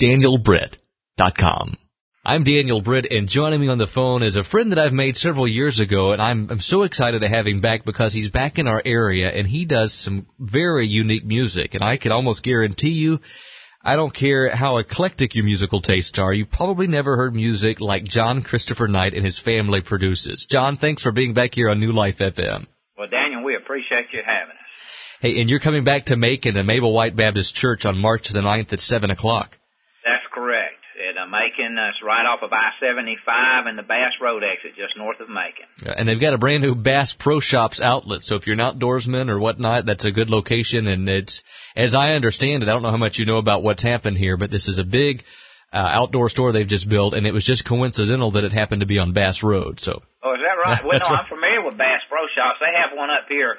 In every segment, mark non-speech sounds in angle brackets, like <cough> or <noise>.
danielbritt.com. I'm Daniel Britt, and joining me on the phone is a friend that I've made several years ago, and I'm, I'm so excited to have him back because he's back in our area, and he does some very unique music, and I can almost guarantee you, I don't care how eclectic your musical tastes are, you probably never heard music like John Christopher Knight and his family produces. John, thanks for being back here on New Life FM. Well, Daniel, we appreciate you having us. Hey, and you're coming back to Macon at Mabel White Baptist Church on March the 9th at 7 o'clock. That's correct at uh, Macon. Uh, it's right off of I-75 and the Bass Road exit, just north of Macon. Yeah, and they've got a brand new Bass Pro Shops outlet. So if you're an outdoorsman or whatnot, that's a good location. And it's, as I understand it, I don't know how much you know about what's happened here, but this is a big uh, outdoor store they've just built, and it was just coincidental that it happened to be on Bass Road. So. Oh, is that right? well, no. <laughs> I'm familiar with Bass Pro Shops. They have one up here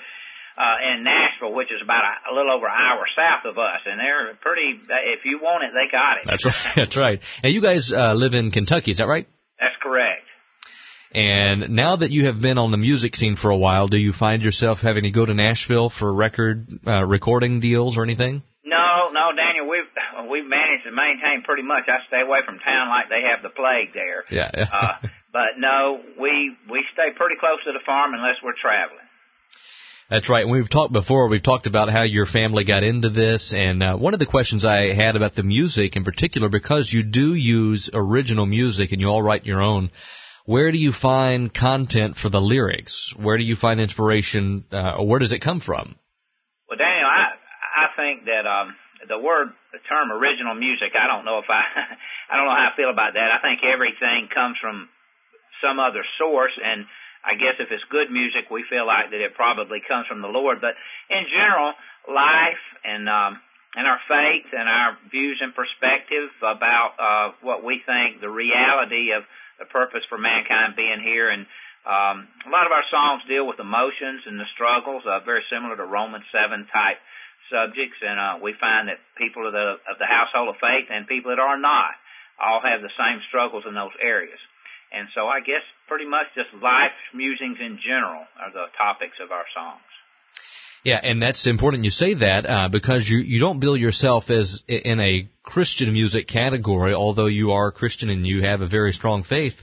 uh, in Nashville, which is about a, a little over an hour south of us, and they're pretty. If you want it, they got it. That's right. <laughs> That's right. Now you guys uh, live in Kentucky, is that right? That's correct. And now that you have been on the music scene for a while, do you find yourself having to go to Nashville for record uh, recording deals or anything? No, no, Daniel. We've we've managed to maintain pretty much. I stay away from town like they have the plague there. Yeah. uh, <laughs> but no, we we stay pretty close to the farm unless we're traveling. That's right. And we've talked before. We've talked about how your family got into this, and uh, one of the questions I had about the music in particular, because you do use original music and you all write your own. Where do you find content for the lyrics? Where do you find inspiration, uh, or where does it come from? Well, Daniel, I I think that um, the word, the term original music. I don't know if I <laughs> I don't know how I feel about that. I think everything comes from some other source, and I guess if it's good music, we feel like that it probably comes from the Lord. But in general, life and um, and our faith and our views and perspective about uh, what we think the reality of the purpose for mankind being here, and um, a lot of our songs deal with emotions and the struggles, uh, very similar to Romans seven type subjects, and uh, we find that people of the of the household of faith and people that are not all have the same struggles in those areas. And so I guess pretty much just life musings in general are the topics of our songs. Yeah, and that's important you say that uh, because you you don't bill yourself as in a Christian music category, although you are a Christian and you have a very strong faith.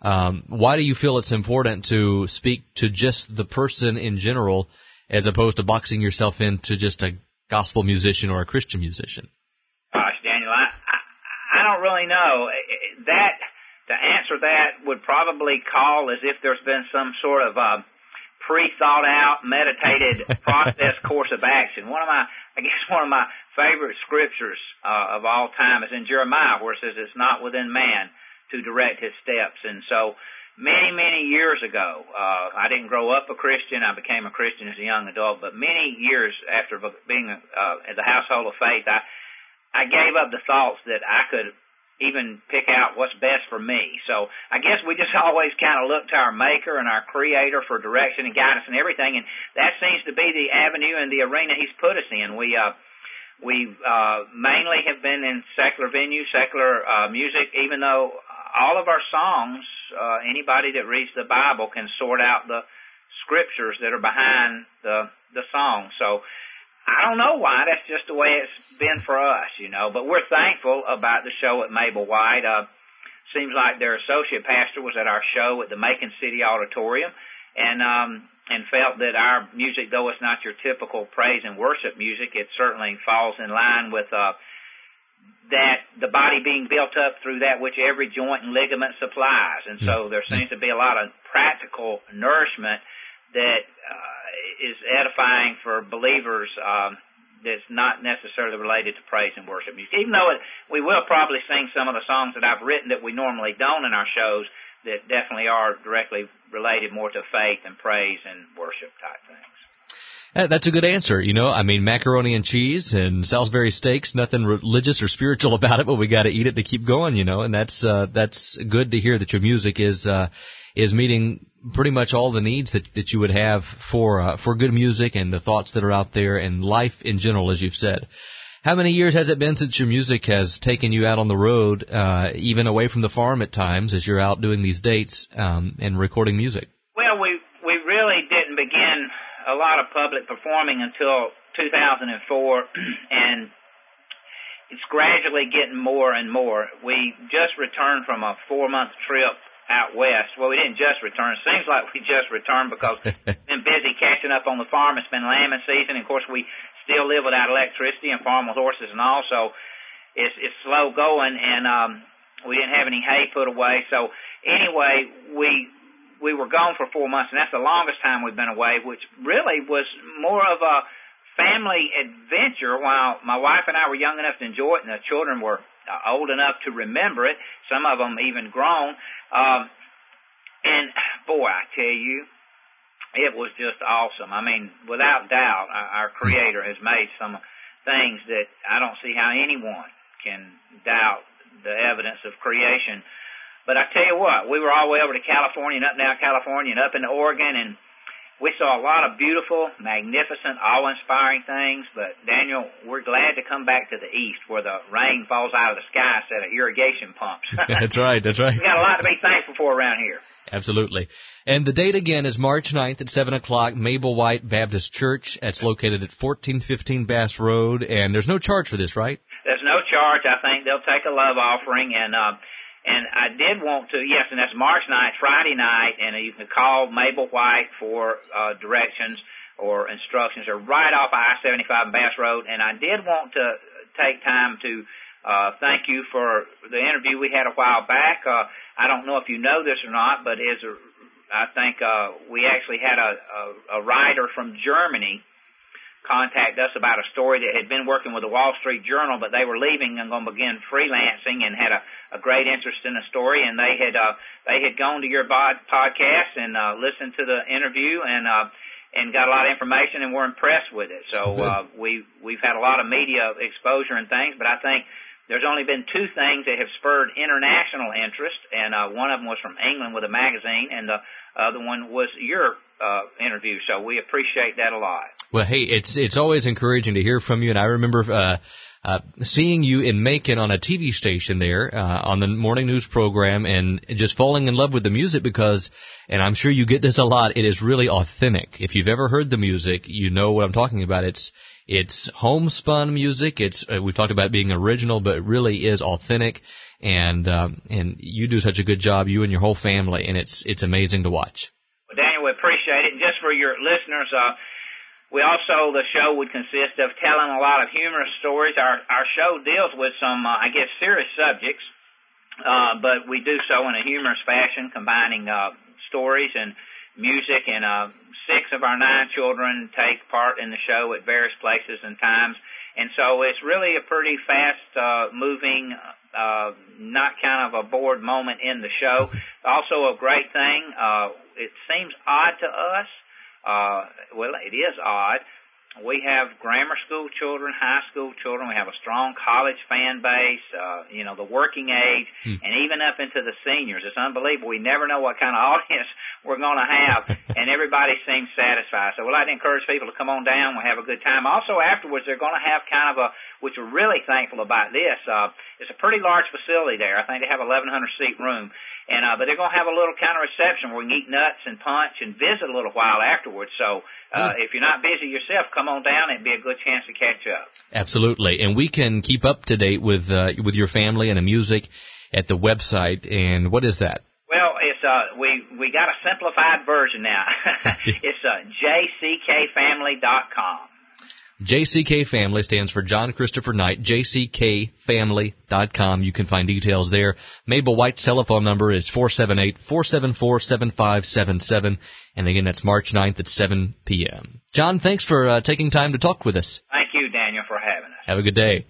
Um, why do you feel it's important to speak to just the person in general, as opposed to boxing yourself into just a gospel musician or a Christian musician? Gosh, Daniel, I I, I don't really know that to answer that would probably call as if there's been some sort of uh, pre-thought out, meditated <laughs> process course of action. One of my, I guess, one of my favorite scriptures uh, of all time is in Jeremiah, where it says, "It's not within man to direct his steps." And so, many, many years ago, uh, I didn't grow up a Christian. I became a Christian as a young adult. But many years after being uh, in the household of faith, I I gave up the thoughts that I could even pick out what's best for me. So I guess we just <laughs> always kind of look to our maker and our creator for direction and guidance and everything. And that seems to be the avenue and the arena he's put us in. We, uh, we, uh, mainly have been in secular venues, secular, uh, music, even though all of our songs, uh, anybody that reads the Bible can sort out the scriptures that are behind the, the song. So, I don't know why. That's just the way it's been for us, you know. But we're thankful about the show at Mabel White. Uh, seems like their associate pastor was at our show at the Macon City Auditorium, and um, and felt that our music, though it's not your typical praise and worship music, it certainly falls in line with uh, that the body being built up through that which every joint and ligament supplies. And so there seems to be a lot of practical nourishment that uh, is edifying for believers um, that's not necessarily related to praise and worship music. Even though it, we will probably sing some of the songs that I've written that we normally don't in our shows that definitely are directly related more to faith and praise and worship type things. That's a good answer. You know, I mean, macaroni and cheese and Salisbury steaks, nothing religious or spiritual <laughs> about it, but we got to eat it to keep going, you know, and that's, uh, that's good to hear that your music is, uh, is meeting pretty much all the needs that, that you would have for, uh, for good music and the thoughts that are out there and life in general, as you've said. How many years has it been since your music has taken you out on the road, uh, even away from the farm at times, as you're out doing these dates um, and recording music? Well, we we really didn't begin a lot of public performing until 2004, <clears throat> and it's gradually getting more and more. We just returned from a four month trip out west. Well, we didn't just return. It seems like we just returned because <laughs> we've been busy catching up on the farm. It's been lambing season. And of course, we still live without electricity and farm with horses and all. So it's, it's slow going and, um, we didn't have any hay put away. So anyway, we, we were gone for four months and that's the longest time we've been away, which really was more of a, family adventure while my wife and I were young enough to enjoy it and the children were uh, old enough to remember it, some of them even grown. Um, and boy, I tell you, it was just awesome. I mean, without doubt, our, Creator has made some things that I don't see how anyone can doubt the evidence of creation. But I tell you what, we were all the way over to California and up down California and up into Oregon and we saw a lot of beautiful, magnificent, awe-inspiring things, but Daniel, we're glad to come back to the east where the rain falls out of the sky instead of irrigation pumps. <laughs> that's right, that's right. We got a lot to be thankful for around here. Absolutely. And the date again is March 9th at 7 o'clock, Mabel White Baptist Church. It's located at 1415 Bass Road, and there's no charge for this, right? There's no charge. I think they'll take a love offering, and uh, and I did want to, yes, and that's March night, Friday night, and you can call Mabel White for uh, directions or instructions. They're right off I-75 Bass Road, and I did want to take time to uh, thank you for the interview we had a while back. Uh, I don't know if you know this or not, but is a, I think uh, we actually had a, a, a writer from Germany contact us about a story that had been working with the Wall Street Journal, but they were leaving and going to begin freelancing and had a, a great interest in the story. And they had uh, they had gone to your bod- podcast and uh, listened to the interview and uh, and got a lot of information and were impressed with it. So uh, we we've had a lot of media exposure and things, but I think there's only been two things that have spurred international interest, and uh, one of them was from England with a magazine, and the other one was your uh, interview. So we appreciate that a lot. Well, hey, it's it's always encouraging to hear from you, and I remember uh, uh, seeing you in Macon on a TV station there uh, on the morning news program, and just falling in love with the music because, and I'm sure you get this a lot. It is really authentic. If you've ever heard the music, you know what I'm talking about. It's it's homespun music. It's uh, we talked about being original, but it really is authentic, and um, and you do such a good job, you and your whole family, and it's it's amazing to watch. Well, Daniel, we appreciate it. And just for your listeners, uh, we also, the show would consist of telling a lot of humorous stories. Our, our show deals with some, uh, I guess, serious subjects, uh, but we do so in a humorous fashion, combining, uh, stories and music. And, uh, six of our nine children take part in the show at various places and times. And so it's really a pretty fast, uh, moving, uh, not kind of a bored moment in the show. Also a great thing, uh, it seems odd to us, uh, well, it is odd. We have grammar school children, high school children. We have a strong college fan base, uh, you know, the working age, hmm. and even up into the seniors. It's unbelievable. We never know what kind of <laughs> audience we're going to have, and everybody seems satisfied. So we'd like to encourage people to come on down. We'll have a good time. Also, afterwards, they're going to have kind of a, which we're really thankful about this. Uh, it's a pretty large facility there. I think they have 1,100 seat room and uh, but they're going to have a little kind of reception where we can eat nuts and punch and visit a little while afterwards. So uh, mm. if you're not busy yourself, come on down. It'd be a good chance to catch up. Absolutely, and we can keep up to date with uh, with your family and the music at the website. And what is that? Well, it's uh we we got a simplified version now. <laughs> <laughs> it's uh jckfamily.com. JCK Family stands for John Christopher Knight, jckfamily.com. You can find details there. Mabel White's telephone number is 478-474-7577. And again, that's March 9th at 7 p.m. John, thanks for uh, taking time to talk with us. Thank you, Daniel, for having us. Have a good day.